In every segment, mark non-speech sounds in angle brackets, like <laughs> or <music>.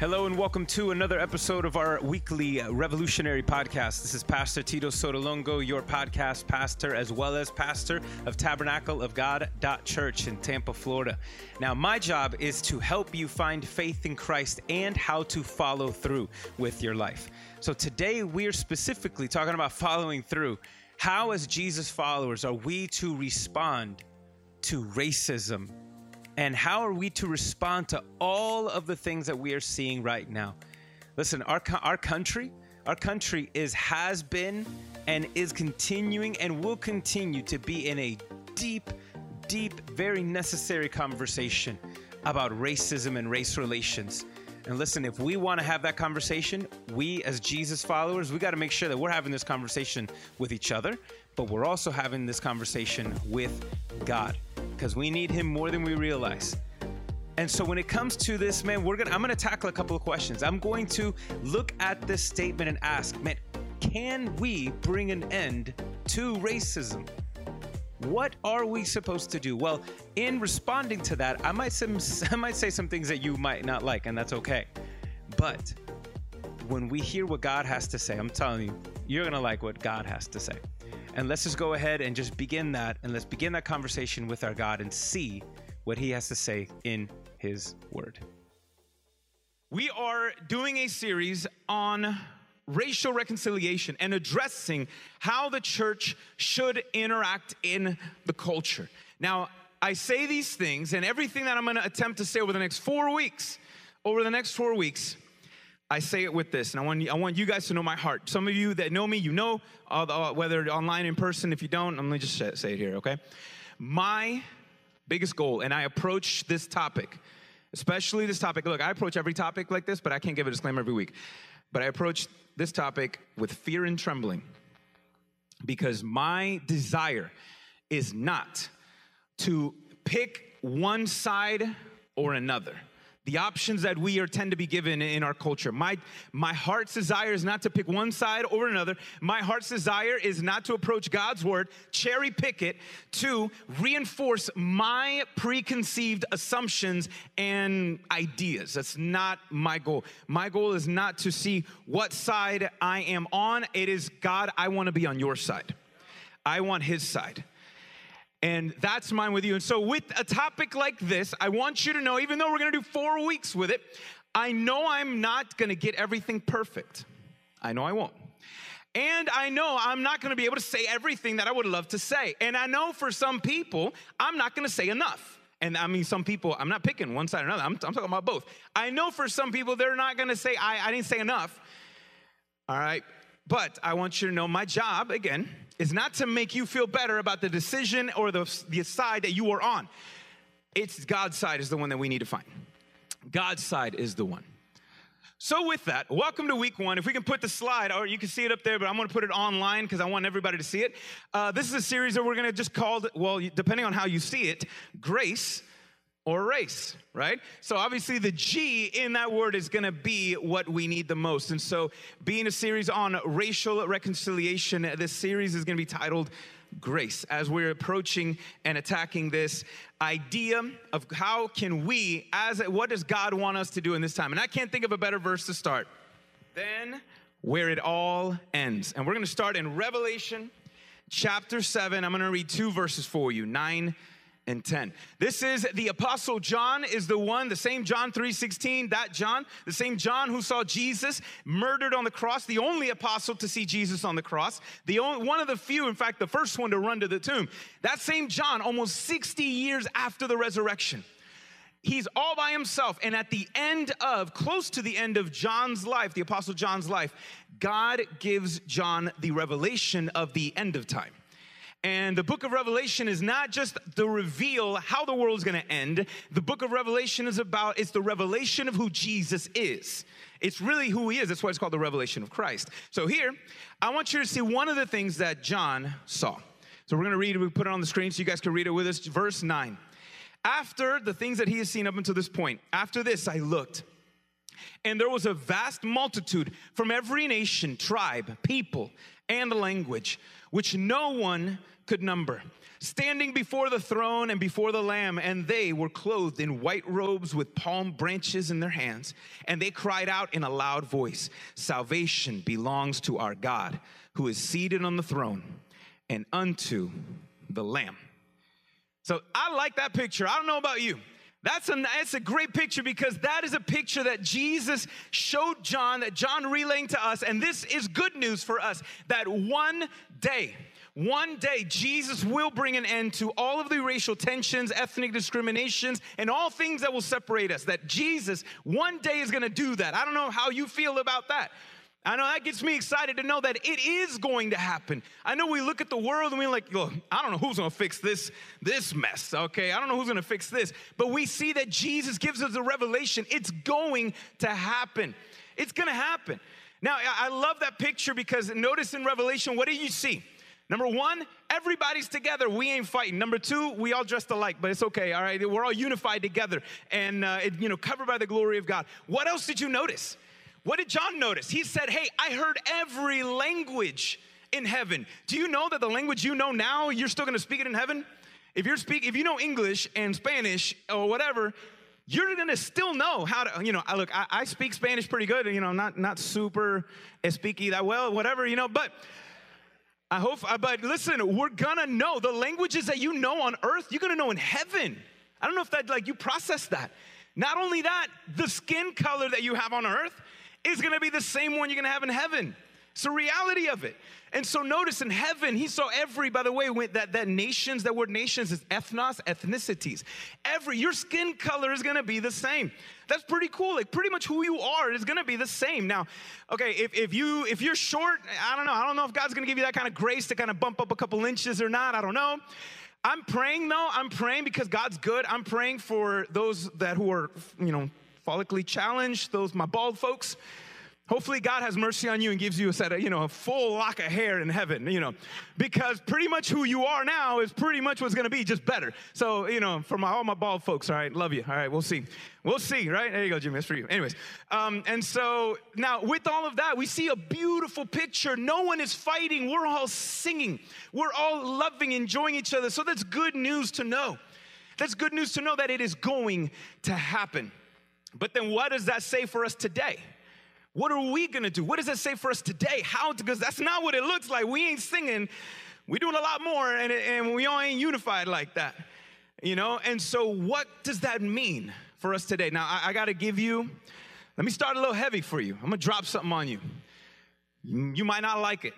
Hello and welcome to another episode of our weekly revolutionary podcast. This is Pastor Tito Sotolongo, your podcast pastor, as well as pastor of Tabernacle of God Church in Tampa, Florida. Now, my job is to help you find faith in Christ and how to follow through with your life. So today we're specifically talking about following through. How, as Jesus followers, are we to respond to racism and how are we to respond to all of the things that we are seeing right now? Listen, our, our country, our country is has been and is continuing and will continue to be in a deep, deep, very necessary conversation about racism and race relations. And listen, if we want to have that conversation, we as Jesus followers, we got to make sure that we're having this conversation with each other, but we're also having this conversation with God because we need him more than we realize. And so when it comes to this, man, we're gonna I'm gonna tackle a couple of questions. I'm going to look at this statement and ask, man, can we bring an end to racism? What are we supposed to do? Well, in responding to that, I might some <laughs> I might say some things that you might not like, and that's okay. But when we hear what God has to say, I'm telling you, you're gonna like what God has to say. And let's just go ahead and just begin that. And let's begin that conversation with our God and see what He has to say in His Word. We are doing a series on racial reconciliation and addressing how the church should interact in the culture. Now, I say these things, and everything that I'm gonna attempt to say over the next four weeks, over the next four weeks, I say it with this, and I want, I want you guys to know my heart. Some of you that know me, you know, whether online, in person. If you don't, I'm gonna just say it here, okay? My biggest goal, and I approach this topic, especially this topic. Look, I approach every topic like this, but I can't give a disclaimer every week. But I approach this topic with fear and trembling because my desire is not to pick one side or another the options that we are tend to be given in our culture. My, my heart's desire is not to pick one side over another. My heart's desire is not to approach God's word, cherry pick it, to reinforce my preconceived assumptions and ideas. That's not my goal. My goal is not to see what side I am on. It is God, I want to be on your side. I want his side. And that's mine with you. And so, with a topic like this, I want you to know, even though we're gonna do four weeks with it, I know I'm not gonna get everything perfect. I know I won't. And I know I'm not gonna be able to say everything that I would love to say. And I know for some people, I'm not gonna say enough. And I mean, some people, I'm not picking one side or another, I'm, I'm talking about both. I know for some people, they're not gonna say, I, I didn't say enough. All right. But I want you to know my job, again, is not to make you feel better about the decision or the, the side that you are on. It's God's side is the one that we need to find. God's side is the one. So, with that, welcome to week one. If we can put the slide, or you can see it up there, but I'm gonna put it online because I want everybody to see it. Uh, this is a series that we're gonna just call, well, depending on how you see it, Grace or race, right? So obviously the G in that word is going to be what we need the most. And so being a series on racial reconciliation, this series is going to be titled grace as we're approaching and attacking this idea of how can we as what does God want us to do in this time? And I can't think of a better verse to start than where it all ends. And we're going to start in Revelation chapter 7. I'm going to read two verses for you, 9 and 10. This is the apostle John is the one, the same John 3:16, that John, the same John who saw Jesus murdered on the cross, the only apostle to see Jesus on the cross, the only one of the few, in fact, the first one to run to the tomb. That same John almost 60 years after the resurrection. He's all by himself and at the end of close to the end of John's life, the apostle John's life, God gives John the revelation of the end of time. And the book of Revelation is not just the reveal how the world is going to end. The book of Revelation is about it's the revelation of who Jesus is. It's really who he is. That's why it's called the revelation of Christ. So here, I want you to see one of the things that John saw. So we're going to read. We put it on the screen so you guys can read it with us. Verse 9. After the things that he has seen up until this point, after this I looked, and there was a vast multitude from every nation, tribe, people, and language, which no one could number, standing before the throne and before the Lamb, and they were clothed in white robes with palm branches in their hands. And they cried out in a loud voice Salvation belongs to our God, who is seated on the throne, and unto the Lamb. So I like that picture. I don't know about you. That's a, that's a great picture because that is a picture that Jesus showed John, that John relaying to us. And this is good news for us that one day, one day, Jesus will bring an end to all of the racial tensions, ethnic discriminations, and all things that will separate us. That Jesus one day is gonna do that. I don't know how you feel about that. I know that gets me excited to know that it is going to happen. I know we look at the world and we're like, "Look, I don't know who's gonna fix this, this mess, okay? I don't know who's gonna fix this. But we see that Jesus gives us a revelation. It's going to happen. It's gonna happen. Now, I love that picture because notice in Revelation, what do you see? Number one, everybody's together. We ain't fighting. Number two, we all dressed alike, but it's okay. All right, we're all unified together and uh, it, you know covered by the glory of God. What else did you notice? What did John notice? He said, Hey, I heard every language in heaven. Do you know that the language you know now, you're still gonna speak it in heaven? If you're speak, if you know English and Spanish or whatever, you're gonna still know how to, you know, I look, I, I speak Spanish pretty good, you know, not not super speaky that well, whatever, you know, but I hope, uh, but listen, we're gonna know the languages that you know on earth, you're gonna know in heaven. I don't know if that, like, you process that. Not only that, the skin color that you have on earth, is gonna be the same one you're gonna have in heaven. It's the reality of it. And so notice in heaven, he saw every, by the way, that, that nations, that word nations is ethnos, ethnicities. Every, your skin color is gonna be the same. That's pretty cool. Like pretty much who you are is gonna be the same. Now, okay, if, if you if you're short, I don't know. I don't know if God's gonna give you that kind of grace to kind of bump up a couple inches or not. I don't know. I'm praying though, I'm praying because God's good. I'm praying for those that who are, you know, follically challenged, those my bald folks. Hopefully, God has mercy on you and gives you a set of, you know, a full lock of hair in heaven, you know, because pretty much who you are now is pretty much what's gonna be, just better. So, you know, for my, all my bald folks, all right, love you. All right, we'll see. We'll see, right? There you go, Jimmy, that's for you. Anyways, um, and so now with all of that, we see a beautiful picture. No one is fighting, we're all singing, we're all loving, enjoying each other. So that's good news to know. That's good news to know that it is going to happen. But then what does that say for us today? What are we gonna do? What does that say for us today? How? Because that's not what it looks like. We ain't singing. We're doing a lot more, and, and we all ain't unified like that. You know? And so, what does that mean for us today? Now, I, I gotta give you, let me start a little heavy for you. I'm gonna drop something on you. You might not like it.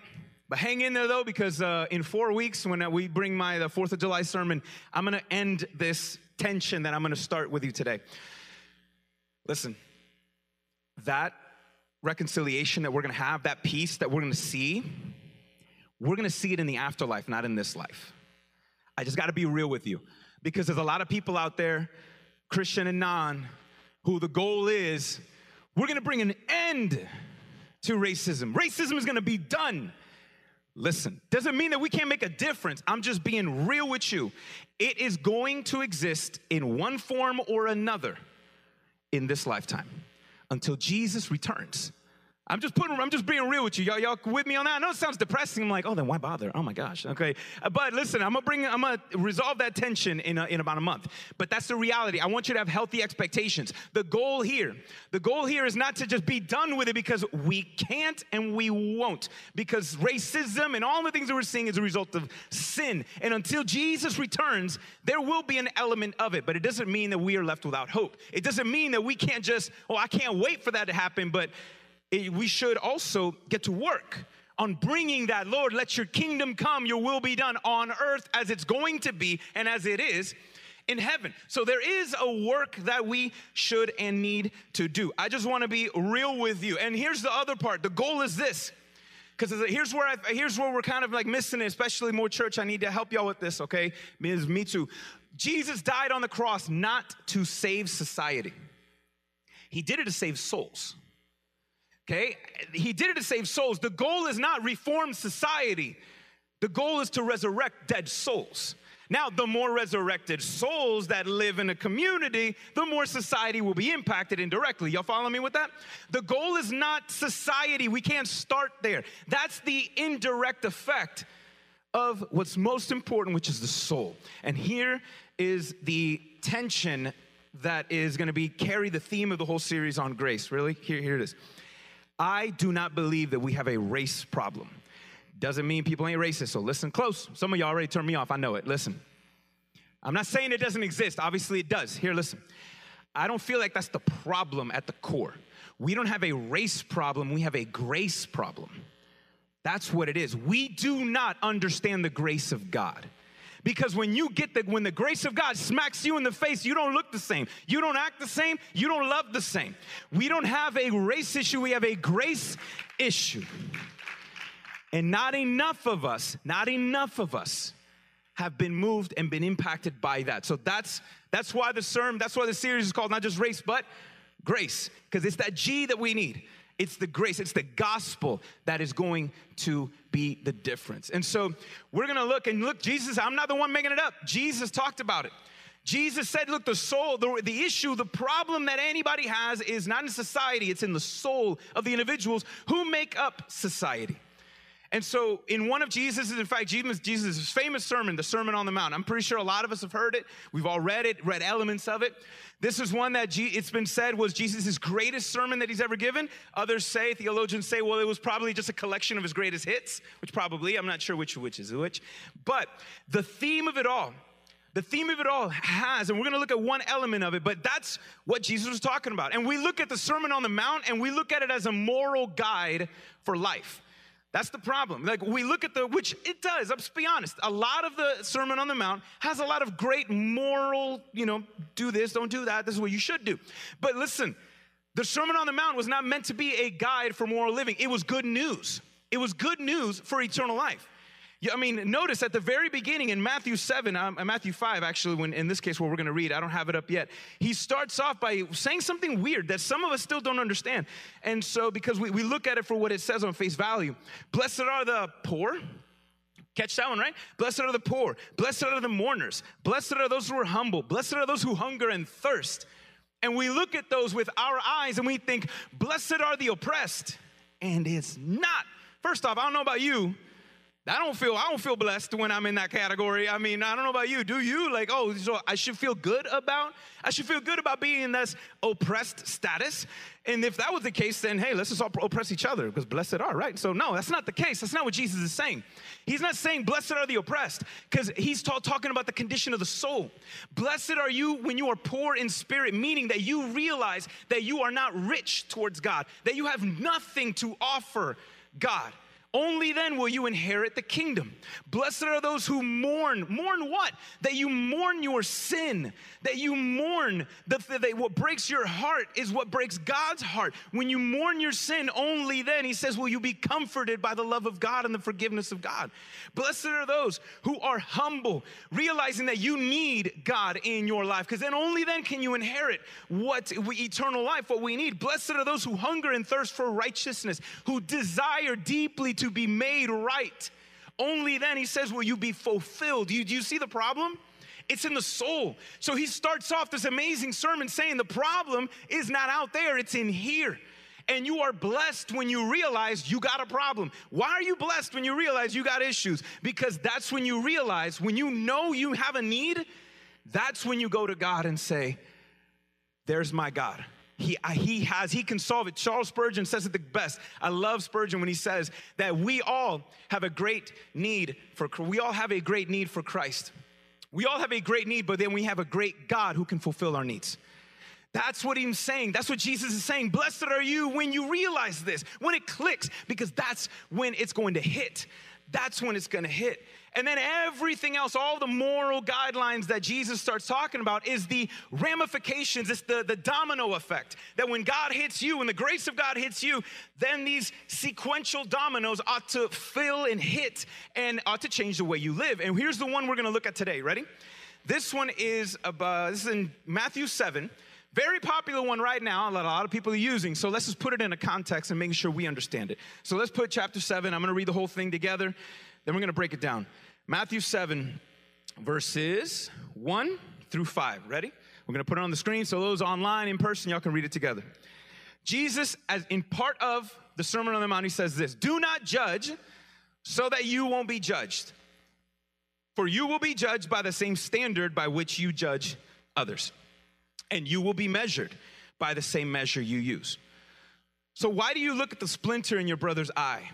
But hang in there though, because uh, in four weeks, when we bring my the Fourth of July sermon, I'm gonna end this tension that I'm gonna start with you today. Listen, that reconciliation that we're gonna have, that peace that we're gonna see, we're gonna see it in the afterlife, not in this life. I just gotta be real with you because there's a lot of people out there, Christian and non, who the goal is we're gonna bring an end to racism. Racism is gonna be done. Listen, doesn't mean that we can't make a difference. I'm just being real with you. It is going to exist in one form or another in this lifetime until Jesus returns. I'm just putting, I'm just being real with you. Y'all, y'all with me on that? I know it sounds depressing. I'm like, oh, then why bother? Oh my gosh. Okay. Uh, but listen, I'm gonna bring, I'm gonna resolve that tension in, a, in about a month. But that's the reality. I want you to have healthy expectations. The goal here, the goal here is not to just be done with it because we can't and we won't. Because racism and all the things that we're seeing is a result of sin. And until Jesus returns, there will be an element of it. But it doesn't mean that we are left without hope. It doesn't mean that we can't just, oh, I can't wait for that to happen. But we should also get to work on bringing that, Lord, let your kingdom come, your will be done on earth as it's going to be and as it is in heaven. So there is a work that we should and need to do. I just want to be real with you. And here's the other part. The goal is this. Because here's where I, here's where we're kind of like missing it, especially more church. I need to help y'all with this, okay? Me too. Jesus died on the cross not to save society. He did it to save souls. Okay? He did it to save souls. The goal is not reform society. The goal is to resurrect dead souls. Now, the more resurrected souls that live in a community, the more society will be impacted indirectly. Y'all follow me with that? The goal is not society. We can't start there. That's the indirect effect of what's most important, which is the soul. And here is the tension that is going to be carry the theme of the whole series on grace. Really? Here, here it is. I do not believe that we have a race problem. Doesn't mean people ain't racist, so listen close. Some of y'all already turned me off, I know it. Listen. I'm not saying it doesn't exist. Obviously, it does. Here, listen. I don't feel like that's the problem at the core. We don't have a race problem, we have a grace problem. That's what it is. We do not understand the grace of God. Because when you get the when the grace of God smacks you in the face, you don't look the same. You don't act the same. You don't love the same. We don't have a race issue, we have a grace issue. And not enough of us, not enough of us have been moved and been impacted by that. So that's that's why the sermon, that's why the series is called not just race, but grace, because it's that G that we need. It's the grace, it's the gospel that is going to be the difference. And so we're gonna look and look, Jesus, I'm not the one making it up. Jesus talked about it. Jesus said, Look, the soul, the, the issue, the problem that anybody has is not in society, it's in the soul of the individuals who make up society. And so, in one of Jesus' in fact, Jesus' Jesus' famous sermon, the Sermon on the Mount, I'm pretty sure a lot of us have heard it. We've all read it, read elements of it. This is one that it's been said was Jesus' greatest sermon that he's ever given. Others say, theologians say, well, it was probably just a collection of his greatest hits, which probably, I'm not sure which which is which. But the theme of it all, the theme of it all has, and we're gonna look at one element of it, but that's what Jesus was talking about. And we look at the Sermon on the Mount and we look at it as a moral guide for life. That's the problem. Like we look at the, which it does, let's be honest. A lot of the Sermon on the Mount has a lot of great moral, you know, do this, don't do that, this is what you should do. But listen, the Sermon on the Mount was not meant to be a guide for moral living, it was good news. It was good news for eternal life. I mean, notice at the very beginning in Matthew 7, um, Matthew 5, actually, when in this case, where we're going to read, I don't have it up yet. He starts off by saying something weird that some of us still don't understand. And so, because we, we look at it for what it says on face value Blessed are the poor. Catch that one, right? Blessed are the poor. Blessed are the mourners. Blessed are those who are humble. Blessed are those who hunger and thirst. And we look at those with our eyes and we think, Blessed are the oppressed. And it's not. First off, I don't know about you, I don't feel I don't feel blessed when I'm in that category. I mean, I don't know about you. Do you? Like, oh, so I should feel good about I should feel good about being in this oppressed status. And if that was the case, then hey, let's just all oppress each other because blessed are, right? So no, that's not the case. That's not what Jesus is saying. He's not saying blessed are the oppressed because he's ta- talking about the condition of the soul. Blessed are you when you are poor in spirit, meaning that you realize that you are not rich towards God, that you have nothing to offer God. Only then will you inherit the kingdom. Blessed are those who mourn. Mourn what? That you mourn your sin. That you mourn that, that what breaks your heart is what breaks God's heart. When you mourn your sin, only then, he says, will you be comforted by the love of God and the forgiveness of God. Blessed are those who are humble, realizing that you need God in your life, because then only then can you inherit what we, eternal life, what we need. Blessed are those who hunger and thirst for righteousness, who desire deeply to be made right. Only then, he says, will you be fulfilled. Do you, do you see the problem? It's in the soul. So he starts off this amazing sermon saying the problem is not out there, it's in here. And you are blessed when you realize you got a problem. Why are you blessed when you realize you got issues? Because that's when you realize, when you know you have a need, that's when you go to God and say, There's my God. He, he has, he can solve it. Charles Spurgeon says it the best. I love Spurgeon when he says that we all have a great need for, we all have a great need for Christ. We all have a great need, but then we have a great God who can fulfill our needs. That's what he's saying. That's what Jesus is saying. Blessed are you when you realize this, when it clicks, because that's when it's going to hit. That's when it's going to hit. And then everything else, all the moral guidelines that Jesus starts talking about is the ramifications, it's the, the domino effect. That when God hits you, when the grace of God hits you, then these sequential dominoes ought to fill and hit and ought to change the way you live. And here's the one we're gonna look at today. Ready? This one is about, this is in Matthew 7. Very popular one right now, a lot of people are using. So let's just put it in a context and making sure we understand it. So let's put chapter 7. I'm going to read the whole thing together. Then we're going to break it down. Matthew 7, verses 1 through 5. Ready? We're going to put it on the screen so those online in person, y'all can read it together. Jesus, as in part of the Sermon on the Mount, he says this Do not judge so that you won't be judged. For you will be judged by the same standard by which you judge others, and you will be measured by the same measure you use. So, why do you look at the splinter in your brother's eye,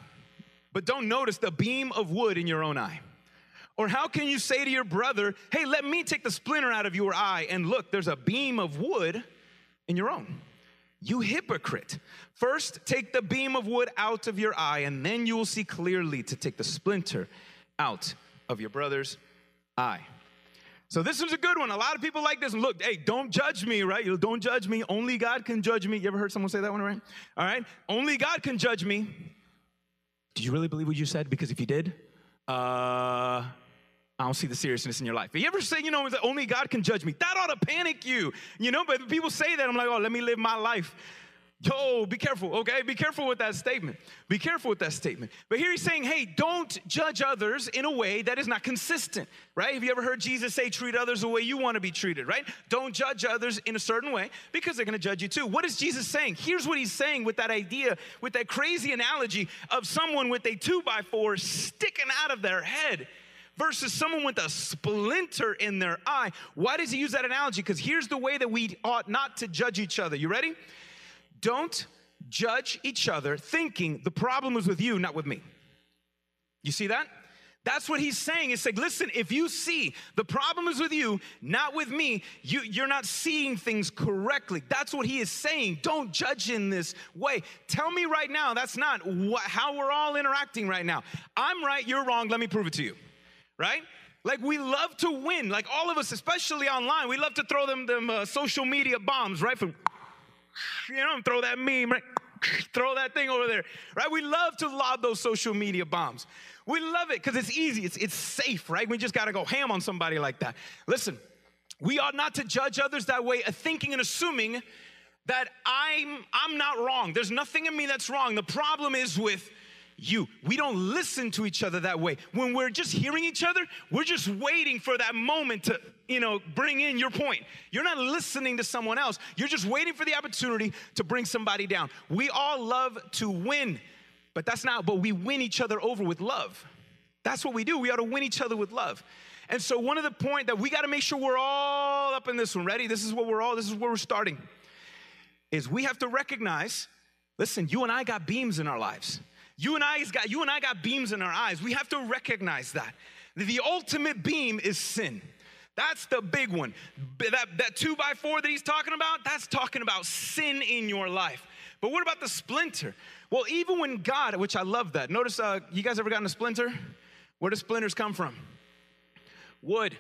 but don't notice the beam of wood in your own eye? Or how can you say to your brother, Hey, let me take the splinter out of your eye, and look, there's a beam of wood in your own? You hypocrite. First, take the beam of wood out of your eye, and then you will see clearly to take the splinter out of your brother's eye. So this is a good one. A lot of people like this. Look, hey, don't judge me, right? Don't judge me. Only God can judge me. You ever heard someone say that one, right? All right. Only God can judge me. Did you really believe what you said? Because if you did, uh, I don't see the seriousness in your life. You ever say, you know, only God can judge me? That ought to panic you. You know, but people say that, I'm like, oh, let me live my life. Yo, be careful, okay? Be careful with that statement. Be careful with that statement. But here he's saying, hey, don't judge others in a way that is not consistent, right? Have you ever heard Jesus say, treat others the way you want to be treated, right? Don't judge others in a certain way because they're going to judge you too. What is Jesus saying? Here's what he's saying with that idea, with that crazy analogy of someone with a two by four sticking out of their head versus someone with a splinter in their eye. Why does he use that analogy? Because here's the way that we ought not to judge each other. You ready? Don't judge each other thinking the problem is with you, not with me. You see that? That's what he's saying. It's like, listen, if you see the problem is with you, not with me, you, you're not seeing things correctly. That's what he is saying. Don't judge in this way. Tell me right now, that's not what, how we're all interacting right now. I'm right, you're wrong, let me prove it to you right? Like we love to win. Like all of us, especially online, we love to throw them them uh, social media bombs, right? From you know, throw that meme, right? throw that thing over there, right? We love to lob those social media bombs. We love it because it's easy, it's it's safe, right? We just got to go ham on somebody like that. Listen, we ought not to judge others that way, uh, thinking and assuming that I'm I'm not wrong. There's nothing in me that's wrong. The problem is with you. We don't listen to each other that way. When we're just hearing each other, we're just waiting for that moment to, you know, bring in your point. You're not listening to someone else. You're just waiting for the opportunity to bring somebody down. We all love to win, but that's not, but we win each other over with love. That's what we do. We ought to win each other with love. And so one of the point that we got to make sure we're all up in this one. Ready? This is what we're all, this is where we're starting. Is we have to recognize, listen, you and I got beams in our lives. You and I got you and I got beams in our eyes. We have to recognize that. The ultimate beam is sin. That's the big one. That, that two by four that he's talking about, that's talking about sin in your life. But what about the splinter? Well, even when God, which I love that. Notice, uh, you guys ever gotten a splinter? Where do splinters come from? Wood.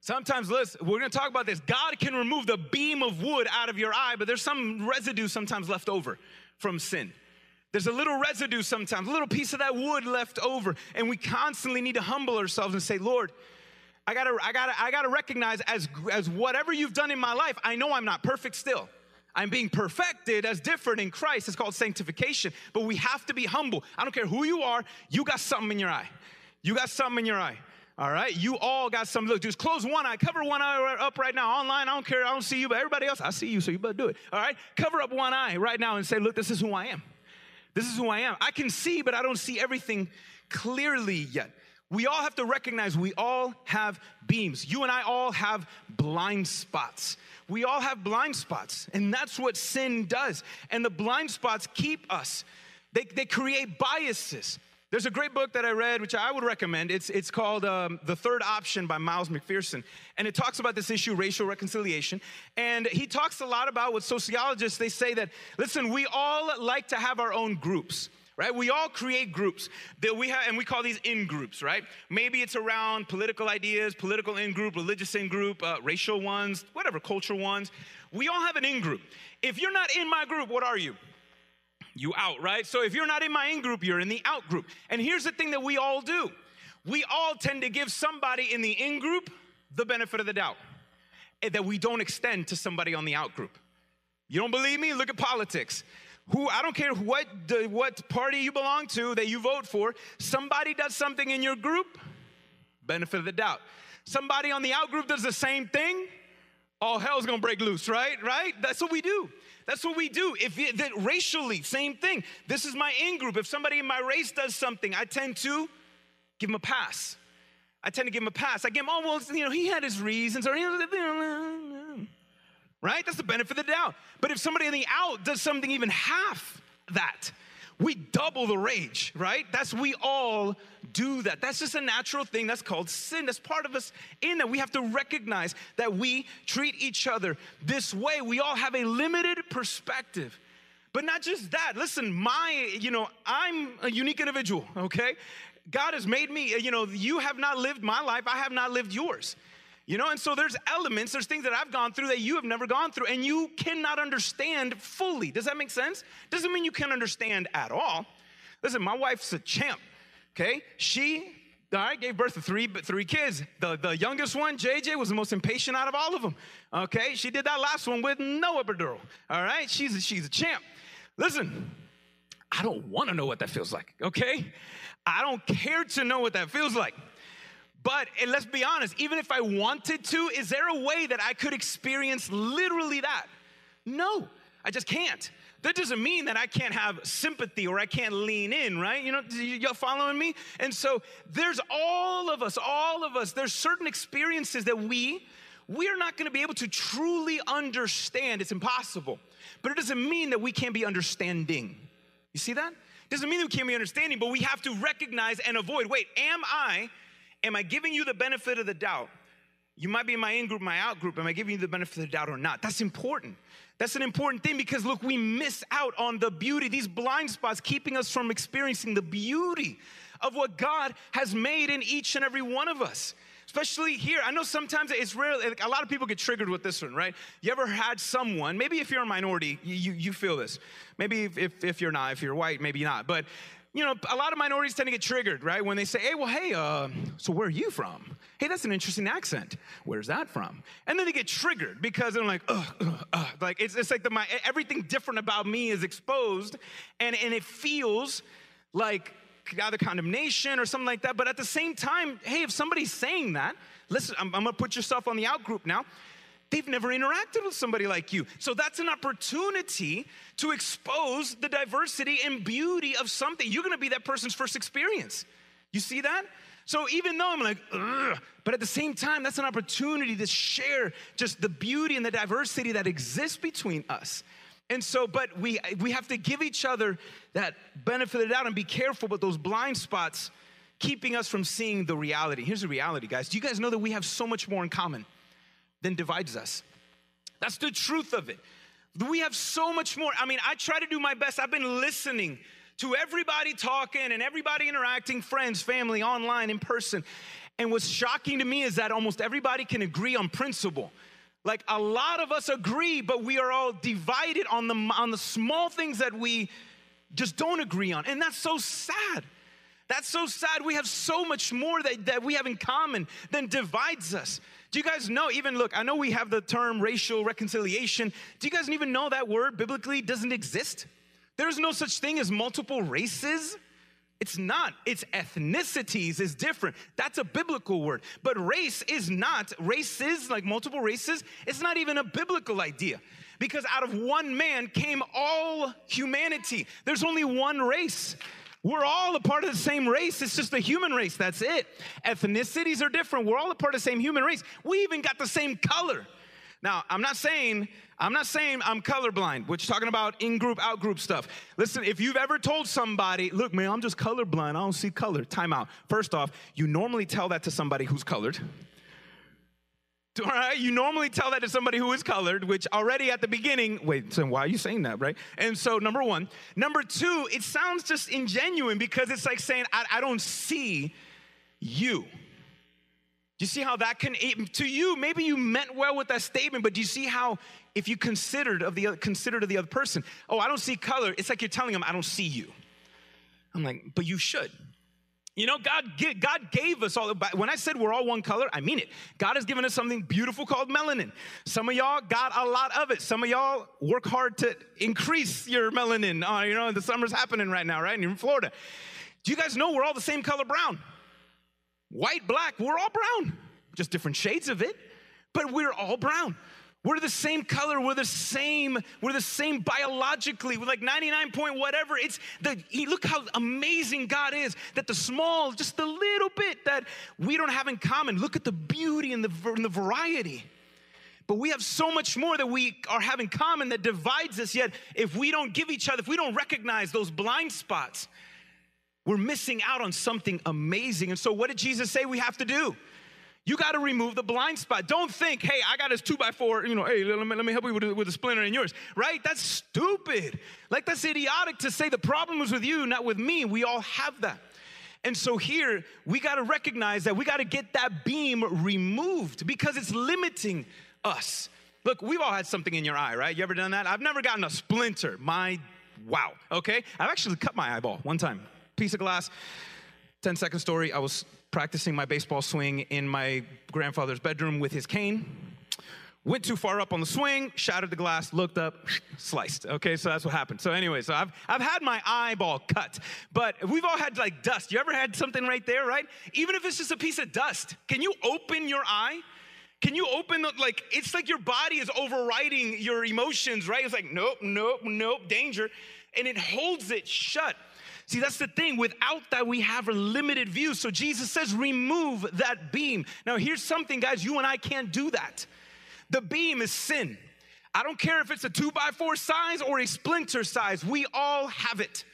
Sometimes, listen, we're gonna talk about this. God can remove the beam of wood out of your eye, but there's some residue sometimes left over from sin. There's a little residue sometimes, a little piece of that wood left over. And we constantly need to humble ourselves and say, Lord, I gotta, I gotta, I gotta recognize as, as whatever you've done in my life, I know I'm not perfect still. I'm being perfected as different in Christ. It's called sanctification. But we have to be humble. I don't care who you are, you got something in your eye. You got something in your eye. All right, you all got something. Look, just close one eye, cover one eye up right now. Online, I don't care, I don't see you, but everybody else, I see you, so you better do it. All right, cover up one eye right now and say, Look, this is who I am. This is who I am. I can see, but I don't see everything clearly yet. We all have to recognize we all have beams. You and I all have blind spots. We all have blind spots, and that's what sin does. And the blind spots keep us, they, they create biases. There's a great book that I read, which I would recommend. It's, it's called um, The Third Option by Miles McPherson. And it talks about this issue, racial reconciliation. And he talks a lot about what sociologists, they say that, listen, we all like to have our own groups right? We all create groups that we have, and we call these in groups, right? Maybe it's around political ideas, political in group, religious in group, uh, racial ones, whatever, cultural ones. We all have an in group. If you're not in my group, what are you? you out, right? So if you're not in my in group, you're in the out group. And here's the thing that we all do we all tend to give somebody in the in group the benefit of the doubt eh, that we don't extend to somebody on the out group. You don't believe me? Look at politics. Who I don't care what the, what party you belong to that you vote for, somebody does something in your group, benefit of the doubt. Somebody on the out group does the same thing, all hell's gonna break loose, right? Right? That's what we do. That's what we do. If it, that racially, same thing. This is my in group. If somebody in my race does something, I tend to give them a pass. I tend to give him a pass. I give him, oh, well, you know, he had his reasons, or, right? That's the benefit of the doubt. But if somebody in the out does something even half that, we double the rage, right? That's we all do that. That's just a natural thing. That's called sin. That's part of us in that we have to recognize that we treat each other this way. We all have a limited perspective. But not just that. Listen, my, you know, I'm a unique individual, okay? God has made me, you know, you have not lived my life, I have not lived yours. You know, and so there's elements, there's things that I've gone through that you have never gone through, and you cannot understand fully. Does that make sense? Doesn't mean you can't understand at all. Listen, my wife's a champ, okay? She, all right, gave birth to three, three kids. The, the youngest one, JJ, was the most impatient out of all of them, okay? She did that last one with no epidural, all right? She's a, she's a champ. Listen, I don't want to know what that feels like, okay? I don't care to know what that feels like. But let's be honest, even if I wanted to, is there a way that I could experience literally that? No, I just can't. That doesn't mean that I can't have sympathy or I can't lean in, right? You know, y'all following me? And so there's all of us, all of us, there's certain experiences that we, we are not gonna be able to truly understand. It's impossible. But it doesn't mean that we can't be understanding. You see that? It doesn't mean that we can't be understanding, but we have to recognize and avoid wait, am I Am I giving you the benefit of the doubt? You might be in my in group, my out group. Am I giving you the benefit of the doubt or not? That's important. That's an important thing because look, we miss out on the beauty, these blind spots keeping us from experiencing the beauty of what God has made in each and every one of us. Especially here, I know sometimes it's rare, a lot of people get triggered with this one, right? You ever had someone, maybe if you're a minority, you, you feel this. Maybe if, if, if you're not, if you're white, maybe not. But you know, a lot of minorities tend to get triggered, right? When they say, hey, well, hey, uh, so where are you from? Hey, that's an interesting accent. Where's that from? And then they get triggered because they're like, ugh, ugh, ugh. Like, it's, it's like the, my, everything different about me is exposed, and, and it feels like either condemnation or something like that. But at the same time, hey, if somebody's saying that, listen, I'm, I'm gonna put yourself on the out group now. They've never interacted with somebody like you. So that's an opportunity to expose the diversity and beauty of something. You're gonna be that person's first experience. You see that? So even though I'm like, Ugh, but at the same time, that's an opportunity to share just the beauty and the diversity that exists between us. And so, but we we have to give each other that benefit of the doubt and be careful with those blind spots keeping us from seeing the reality. Here's the reality, guys. Do you guys know that we have so much more in common? Than divides us. That's the truth of it. We have so much more. I mean, I try to do my best. I've been listening to everybody talking and everybody interacting, friends, family, online, in person. And what's shocking to me is that almost everybody can agree on principle. Like a lot of us agree, but we are all divided on the on the small things that we just don't agree on. And that's so sad. That's so sad. We have so much more that, that we have in common than divides us. Do you guys know, even look, I know we have the term racial reconciliation. Do you guys even know that word biblically doesn't exist? There's no such thing as multiple races. It's not. It's ethnicities is different. That's a biblical word. But race is not. Races, like multiple races, it's not even a biblical idea. Because out of one man came all humanity. There's only one race. We're all a part of the same race. It's just the human race. That's it. Ethnicities are different. We're all a part of the same human race. We even got the same color. Now, I'm not saying I'm not saying I'm colorblind, which talking about in-group, out-group stuff. Listen, if you've ever told somebody, "Look, man, I'm just colorblind. I don't see color." Time out. First off, you normally tell that to somebody who's colored. <laughs> All right, you normally tell that to somebody who is colored, which already at the beginning, wait, so why are you saying that, right? And so, number one. Number two, it sounds just ingenuine because it's like saying, I, I don't see you. Do you see how that can, to you, maybe you meant well with that statement, but do you see how, if you considered of the considered of the other person, oh, I don't see color, it's like you're telling them, I don't see you. I'm like, but you should. You know, God, God gave us all, when I said we're all one color, I mean it. God has given us something beautiful called melanin. Some of y'all got a lot of it. Some of y'all work hard to increase your melanin. Uh, you know, the summer's happening right now, right? And you're in Florida. Do you guys know we're all the same color brown? White, black, we're all brown. Just different shades of it, but we're all brown. We're the same color. We're the same. We're the same biologically. We're like 99 point whatever. It's the look how amazing God is that the small, just the little bit that we don't have in common. Look at the beauty and the, and the variety. But we have so much more that we are having common that divides us. Yet, if we don't give each other, if we don't recognize those blind spots, we're missing out on something amazing. And so, what did Jesus say we have to do? You got to remove the blind spot. Don't think, hey, I got this two by four, you know, hey, let me, let me help you with, with a splinter in yours, right? That's stupid. Like, that's idiotic to say the problem is with you, not with me. We all have that. And so here, we got to recognize that we got to get that beam removed because it's limiting us. Look, we've all had something in your eye, right? You ever done that? I've never gotten a splinter. My, wow, okay? I've actually cut my eyeball one time. Piece of glass, 10 second story. I was practicing my baseball swing in my grandfather's bedroom with his cane. Went too far up on the swing, shattered the glass, looked up, sliced. Okay, so that's what happened. So, anyway, so I've, I've had my eyeball cut, but we've all had like dust. You ever had something right there, right? Even if it's just a piece of dust, can you open your eye? Can you open the, like, it's like your body is overriding your emotions, right? It's like, nope, nope, nope, danger. And it holds it shut. See, that's the thing. Without that, we have a limited view. So Jesus says, remove that beam. Now, here's something, guys, you and I can't do that. The beam is sin. I don't care if it's a two by four size or a splinter size, we all have it.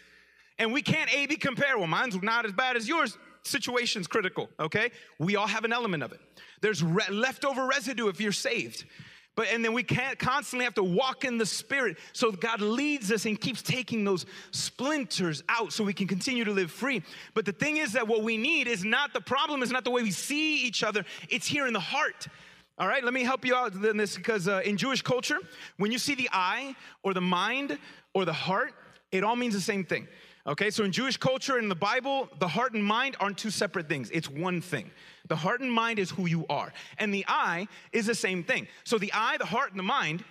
And we can't A B compare. Well, mine's not as bad as yours. Situation's critical, okay? We all have an element of it. There's re- leftover residue if you're saved. But and then we can't constantly have to walk in the spirit. So God leads us and keeps taking those splinters out so we can continue to live free. But the thing is that what we need is not the problem, is not the way we see each other, it's here in the heart. All right, let me help you out in this because uh, in Jewish culture, when you see the eye or the mind or the heart, it all means the same thing. Okay, so in Jewish culture in the Bible, the heart and mind aren't two separate things, it's one thing. The heart and mind is who you are, and the eye is the same thing. So the eye, the heart, and the mind,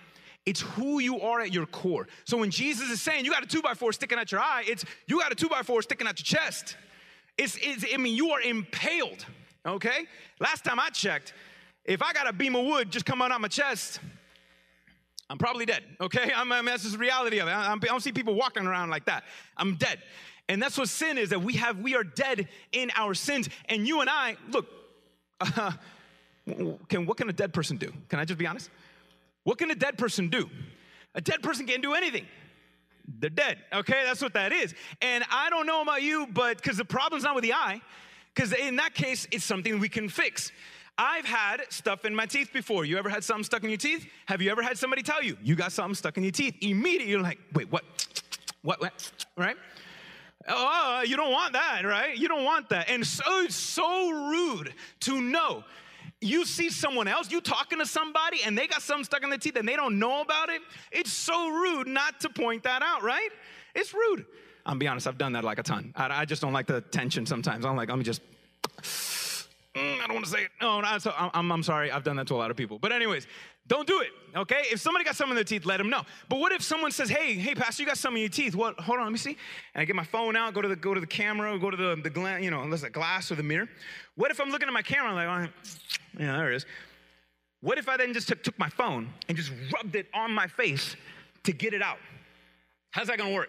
it's who you are at your core. So when Jesus is saying you got a two by four sticking out your eye, it's you got a two by four sticking out your chest. It's, it's I mean, you are impaled, okay? Last time I checked, if I got a beam of wood just coming out my chest, I'm probably dead, okay? <laughs> I'm, I mean, that's just the reality of it. I, I don't see people walking around like that. I'm dead. And that's what sin is that we have, we are dead in our sins. And you and I, look, uh, <laughs> can, what can a dead person do? Can I just be honest? What can a dead person do? A dead person can't do anything. They're dead, okay? That's what that is. And I don't know about you, but because the problem's not with the eye, because in that case, it's something we can fix. I've had stuff in my teeth before. You ever had something stuck in your teeth? Have you ever had somebody tell you, you got something stuck in your teeth? Immediately, you're like, wait, what? What, what? Right? Oh, you don't want that, right? You don't want that. And so it's so rude to know. You see someone else, you talking to somebody, and they got something stuck in their teeth and they don't know about it. It's so rude not to point that out, right? It's rude. I'll be honest, I've done that like a ton. I, I just don't like the tension sometimes. I'm like, let me just mm, I don't want to say it. No, so I'm, I'm sorry. I've done that to a lot of people. But anyways, don't do it, okay? If somebody got some in their teeth, let them know. But what if someone says, hey, hey, pastor, you got some in your teeth. What, hold on, let me see. And I get my phone out, go to the, go to the camera, go to the, the gla- you know, unless the glass or the mirror. What if I'm looking at my camera, I'm like, oh, yeah, there it is. What if I then just took, took my phone and just rubbed it on my face to get it out? How's that gonna work?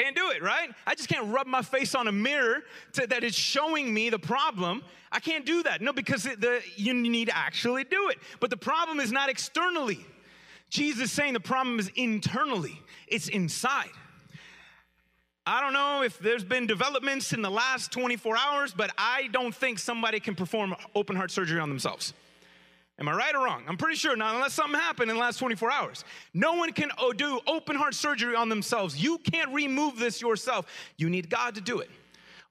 Can't do it, right? I just can't rub my face on a mirror to, that is showing me the problem. I can't do that. No, because it, the, you need to actually do it. But the problem is not externally. Jesus is saying the problem is internally, it's inside. I don't know if there's been developments in the last 24 hours, but I don't think somebody can perform open heart surgery on themselves. Am I right or wrong? I'm pretty sure, not unless something happened in the last 24 hours. No one can oh, do open heart surgery on themselves. You can't remove this yourself. You need God to do it.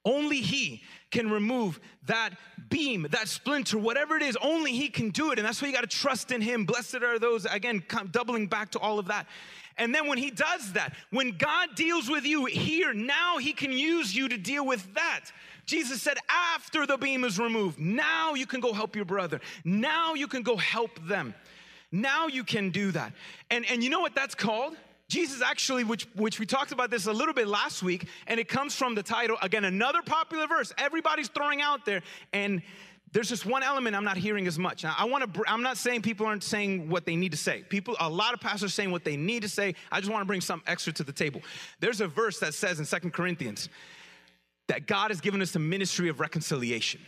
Only He can remove that beam, that splinter, whatever it is. Only He can do it. And that's why you got to trust in Him. Blessed are those, again, doubling back to all of that. And then when He does that, when God deals with you here, now He can use you to deal with that. Jesus said, after the beam is removed, now you can go help your brother. Now you can go help them. Now you can do that. And, and you know what that's called? Jesus actually, which, which we talked about this a little bit last week, and it comes from the title, again, another popular verse everybody's throwing out there. And there's just one element I'm not hearing as much. Now, I want to. I'm not saying people aren't saying what they need to say. People, a lot of pastors saying what they need to say. I just want to bring some extra to the table. There's a verse that says in Second Corinthians that God has given us a ministry of reconciliation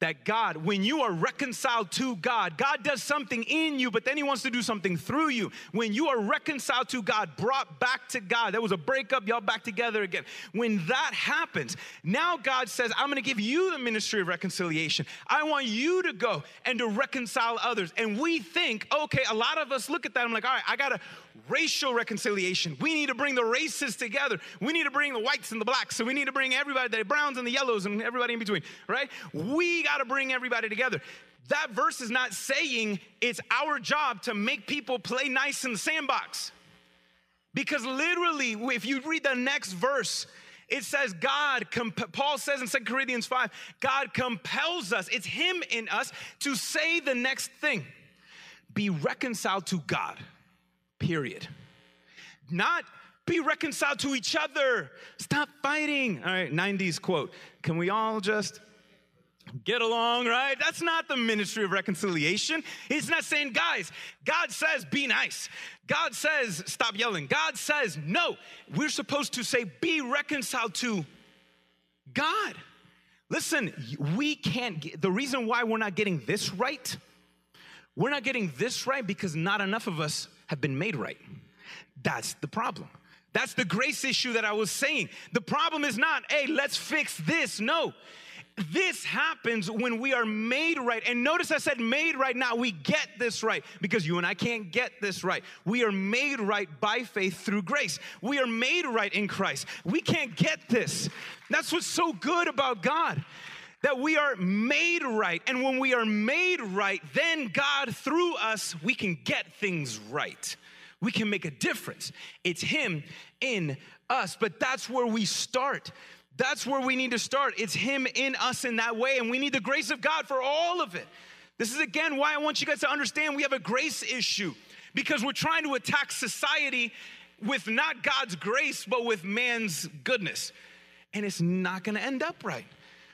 that God, when you are reconciled to God, God does something in you, but then He wants to do something through you. When you are reconciled to God, brought back to God, there was a breakup, y'all back together again. When that happens, now God says, I'm gonna give you the ministry of reconciliation. I want you to go and to reconcile others. And we think, okay, a lot of us look at that, I'm like, all right, I gotta racial reconciliation. We need to bring the races together. We need to bring the whites and the blacks. So we need to bring everybody, the browns and the yellows and everybody in between, right? We got to bring everybody together. That verse is not saying it's our job to make people play nice in the sandbox. Because literally, if you read the next verse, it says God, Paul says in 2 Corinthians 5, God compels us, it's Him in us to say the next thing be reconciled to God period. Not be reconciled to each other. Stop fighting. All right, 90s quote. Can we all just get along, right? That's not the ministry of reconciliation. He's not saying, guys, God says be nice. God says stop yelling. God says no. We're supposed to say be reconciled to God. Listen, we can't get, the reason why we're not getting this right, we're not getting this right because not enough of us have been made right. That's the problem. That's the grace issue that I was saying. The problem is not, hey, let's fix this. No. This happens when we are made right. And notice I said made right now. We get this right because you and I can't get this right. We are made right by faith through grace. We are made right in Christ. We can't get this. That's what's so good about God that we are made right. And when we are made right, then God, through us, we can get things right. We can make a difference. It's Him in us, but that's where we start. That's where we need to start. It's Him in us in that way, and we need the grace of God for all of it. This is again why I want you guys to understand we have a grace issue because we're trying to attack society with not God's grace, but with man's goodness. And it's not gonna end up right.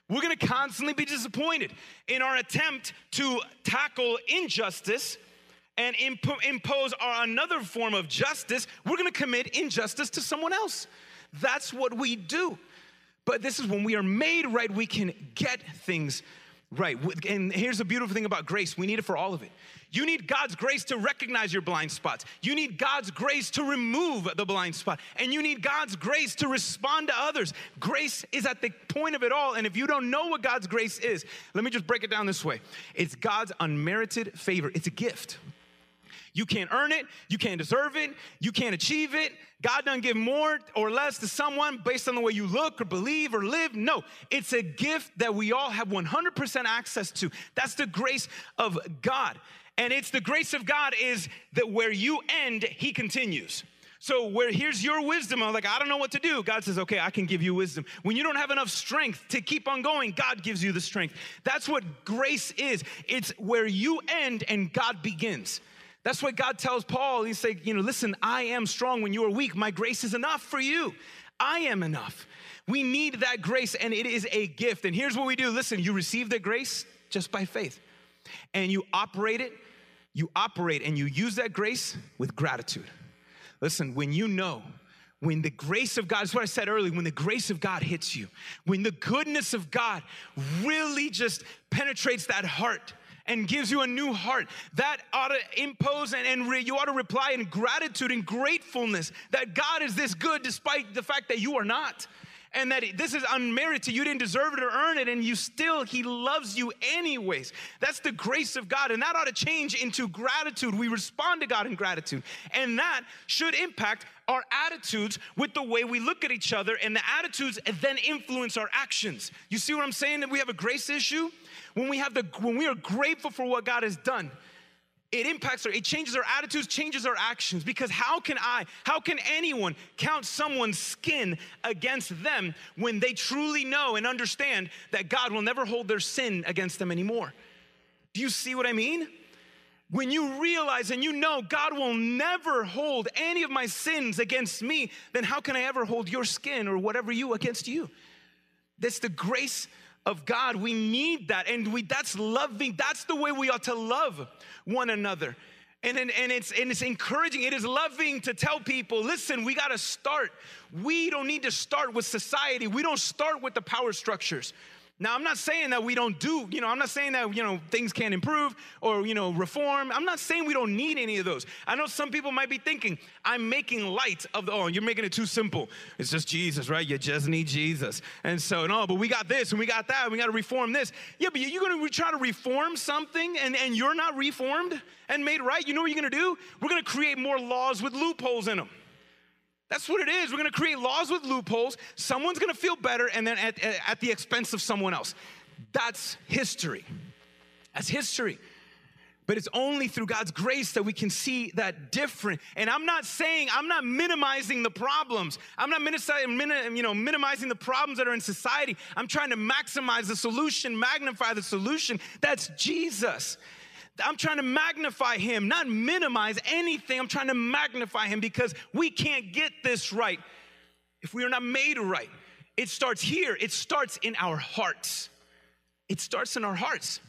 We're gonna constantly be disappointed in our attempt to tackle injustice and imp- impose our, another form of justice. We're gonna commit injustice to someone else. That's what we do. But this is when we are made right, we can get things right. And here's the beautiful thing about grace we need it for all of it. You need God's grace to recognize your blind spots. You need God's grace to remove the blind spot. And you need God's grace to respond to others. Grace is at the point of it all. And if you don't know what God's grace is, let me just break it down this way it's God's unmerited favor, it's a gift. You can't earn it. You can't deserve it. You can't achieve it. God doesn't give more or less to someone based on the way you look or believe or live. No, it's a gift that we all have 100% access to. That's the grace of God. And it's the grace of God is that where you end, He continues. So where here's your wisdom, I'm like, I don't know what to do. God says, okay, I can give you wisdom. When you don't have enough strength to keep on going, God gives you the strength. That's what grace is. It's where you end and God begins. That's what God tells Paul. He's saying, you know, listen, I am strong when you are weak. My grace is enough for you. I am enough. We need that grace, and it is a gift. And here's what we do listen, you receive the grace just by faith, and you operate it you operate and you use that grace with gratitude. Listen, when you know, when the grace of God, that's what I said earlier, when the grace of God hits you, when the goodness of God really just penetrates that heart and gives you a new heart, that ought to impose and, and re, you ought to reply in gratitude and gratefulness that God is this good despite the fact that you are not and that this is unmerited. You didn't deserve it or earn it, and you still, He loves you anyways. That's the grace of God, and that ought to change into gratitude. We respond to God in gratitude, and that should impact our attitudes with the way we look at each other, and the attitudes then influence our actions. You see what I'm saying? That we have a grace issue when we have the when we are grateful for what God has done it impacts our, it changes our attitudes, changes our actions. Because how can I, how can anyone count someone's skin against them when they truly know and understand that God will never hold their sin against them anymore? Do you see what I mean? When you realize and you know God will never hold any of my sins against me, then how can I ever hold your skin or whatever you against you? That's the grace of God. We need that. And we that's loving. That's the way we ought to love one another. And, and, and, it's, and it's encouraging, it is loving to tell people listen, we gotta start. We don't need to start with society, we don't start with the power structures. Now, I'm not saying that we don't do, you know, I'm not saying that, you know, things can't improve or, you know, reform. I'm not saying we don't need any of those. I know some people might be thinking, I'm making light of the, oh, you're making it too simple. It's just Jesus, right? You just need Jesus. And so, no, but we got this and we got that and we got to reform this. Yeah, but you're going to try to reform something and, and you're not reformed and made right. You know what you're going to do? We're going to create more laws with loopholes in them. That's what it is. We're gonna create laws with loopholes. Someone's gonna feel better, and then at, at the expense of someone else. That's history. That's history. But it's only through God's grace that we can see that different. And I'm not saying, I'm not minimizing the problems. I'm not you know, minimizing the problems that are in society. I'm trying to maximize the solution, magnify the solution. That's Jesus. I'm trying to magnify him, not minimize anything. I'm trying to magnify him because we can't get this right if we are not made right. It starts here, it starts in our hearts. It starts in our hearts.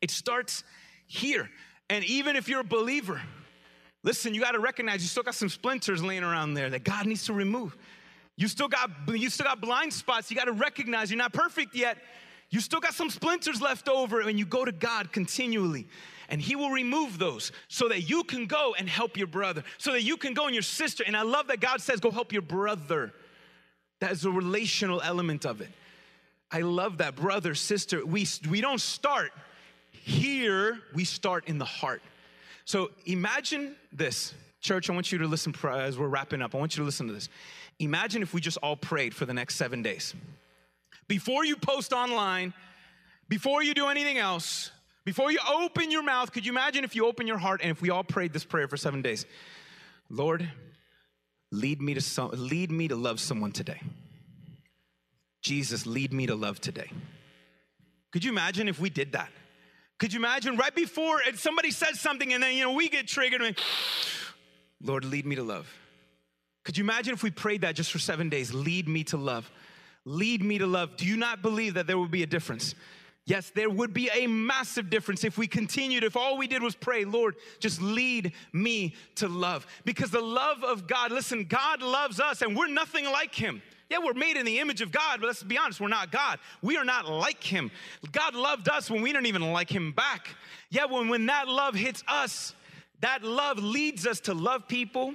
It starts here. And even if you're a believer, listen, you got to recognize you still got some splinters laying around there that God needs to remove. You still got you still got blind spots. You got to recognize you're not perfect yet. You still got some splinters left over, and you go to God continually. And he will remove those so that you can go and help your brother, so that you can go and your sister. And I love that God says, Go help your brother. That is a relational element of it. I love that, brother, sister. We, we don't start here, we start in the heart. So imagine this. Church, I want you to listen as we're wrapping up. I want you to listen to this. Imagine if we just all prayed for the next seven days. Before you post online, before you do anything else, before you open your mouth, could you imagine if you open your heart and if we all prayed this prayer for seven days? Lord, lead me to some, lead me to love someone today. Jesus, lead me to love today. Could you imagine if we did that? Could you imagine right before somebody says something and then you know we get triggered and Lord, lead me to love. Could you imagine if we prayed that just for seven days? Lead me to love lead me to love. Do you not believe that there would be a difference? Yes, there would be a massive difference if we continued, if all we did was pray, Lord, just lead me to love. Because the love of God, listen, God loves us and we're nothing like Him. Yeah, we're made in the image of God, but let's be honest, we're not God. We are not like Him. God loved us when we didn't even like Him back. Yeah, when, when that love hits us, that love leads us to love people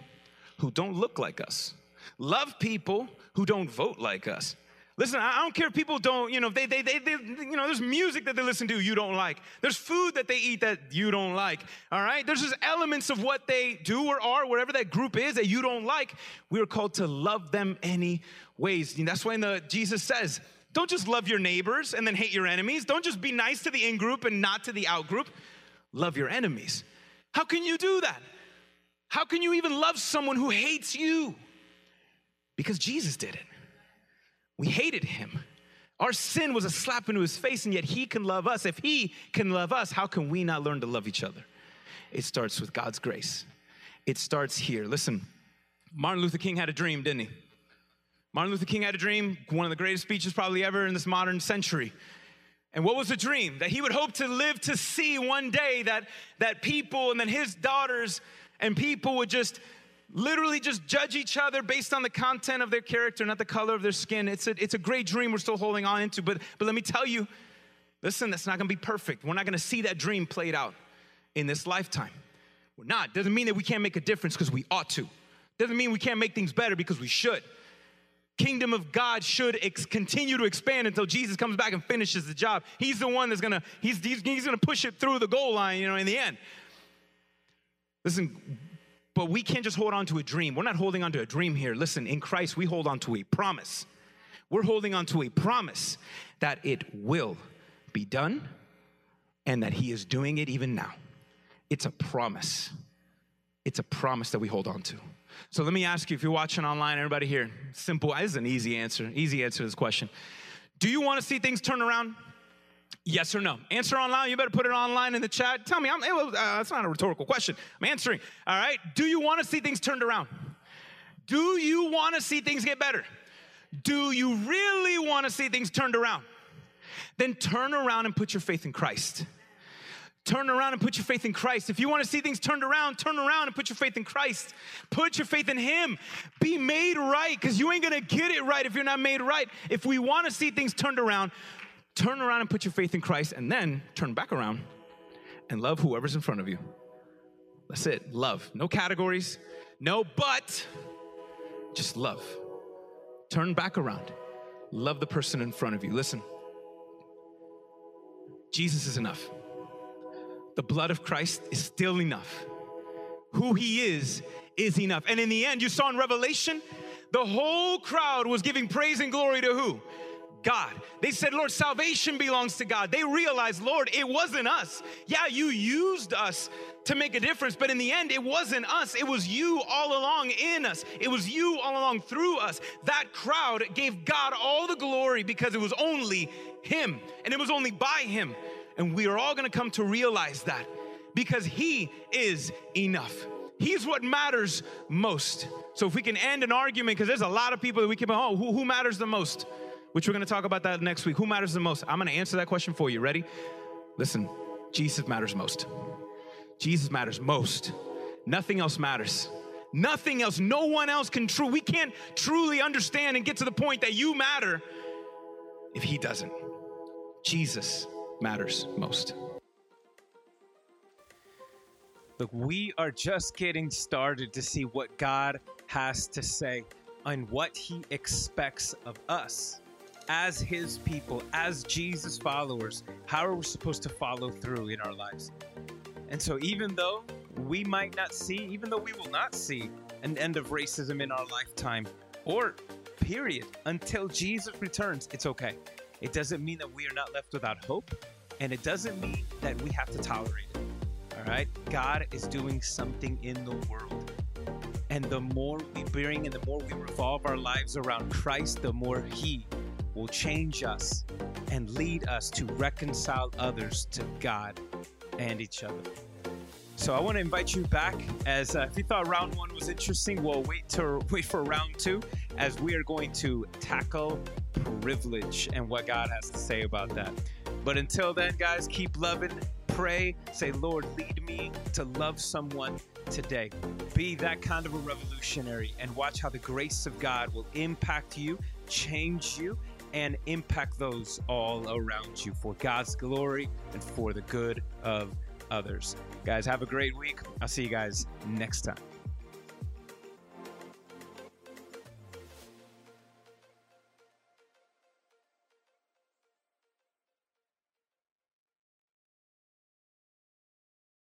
who don't look like us, love people who don't vote like us, Listen, I don't care if people don't, you know, they, they, they, they, you know, there's music that they listen to you don't like. There's food that they eat that you don't like. All right? There's just elements of what they do or are, whatever that group is that you don't like. We are called to love them anyways. And that's why the, Jesus says, don't just love your neighbors and then hate your enemies. Don't just be nice to the in group and not to the out group. Love your enemies. How can you do that? How can you even love someone who hates you? Because Jesus did it. We hated him. Our sin was a slap into his face, and yet he can love us. If he can love us, how can we not learn to love each other? It starts with God's grace. It starts here. Listen, Martin Luther King had a dream, didn't he? Martin Luther King had a dream, one of the greatest speeches probably ever in this modern century. And what was the dream? That he would hope to live to see one day that, that people and then his daughters and people would just literally just judge each other based on the content of their character, not the color of their skin. It's a, it's a great dream we're still holding on into, but, but let me tell you, listen, that's not gonna be perfect. We're not gonna see that dream played out in this lifetime. We're not. Doesn't mean that we can't make a difference because we ought to. Doesn't mean we can't make things better because we should. Kingdom of God should ex- continue to expand until Jesus comes back and finishes the job. He's the one that's gonna, he's, he's, he's gonna push it through the goal line, you know, in the end. Listen, but we can't just hold on to a dream. We're not holding on to a dream here. Listen, in Christ, we hold on to a promise. We're holding on to a promise that it will be done and that He is doing it even now. It's a promise. It's a promise that we hold on to. So let me ask you if you're watching online, everybody here, simple, this is an easy answer, easy answer to this question. Do you want to see things turn around? Yes or no? Answer online. You better put it online in the chat. Tell me. I'm, it was, uh, that's not a rhetorical question. I'm answering. All right. Do you want to see things turned around? Do you want to see things get better? Do you really want to see things turned around? then turn around and put your faith in Christ. Turn around and put your faith in Christ. If you want to see things turned around, turn around and put your faith in Christ. Put your faith in Him. Be made right because you ain't going to get it right if you're not made right. If we want to see things turned around, turn around and put your faith in Christ and then turn back around and love whoever's in front of you. That's it. Love. No categories, no but, just love. Turn back around. Love the person in front of you. Listen, Jesus is enough. The blood of Christ is still enough. Who he is, is enough. And in the end, you saw in Revelation, the whole crowd was giving praise and glory to who? God. They said, Lord, salvation belongs to God. They realized, Lord, it wasn't us. Yeah, you used us to make a difference, but in the end, it wasn't us. It was you all along in us. It was you all along through us. That crowd gave God all the glory because it was only Him and it was only by Him. And we are all gonna come to realize that because He is enough. He's what matters most. So if we can end an argument, because there's a lot of people that we keep, oh, who, who matters the most? Which we're gonna talk about that next week. Who matters the most? I'm gonna answer that question for you. Ready? Listen, Jesus matters most. Jesus matters most. Nothing else matters. Nothing else. No one else can true. We can't truly understand and get to the point that you matter if he doesn't. Jesus matters most. Look, we are just getting started to see what God has to say and what he expects of us as his people, as Jesus followers. How are we supposed to follow through in our lives? And so, even though we might not see, even though we will not see an end of racism in our lifetime, or period, until Jesus returns, it's okay. It doesn't mean that we are not left without hope, and it doesn't mean that we have to tolerate it. All right? God is doing something in the world. And the more we bring and the more we revolve our lives around Christ, the more He will change us and lead us to reconcile others to God and each other. So I want to invite you back. As uh, if you thought round one was interesting, we'll wait to wait for round two, as we are going to tackle privilege and what God has to say about that. But until then, guys, keep loving, pray, say, Lord, lead me to love someone today. Be that kind of a revolutionary and watch how the grace of God will impact you, change you, and impact those all around you for God's glory and for the good of others. Guys, have a great week. I'll see you guys next time.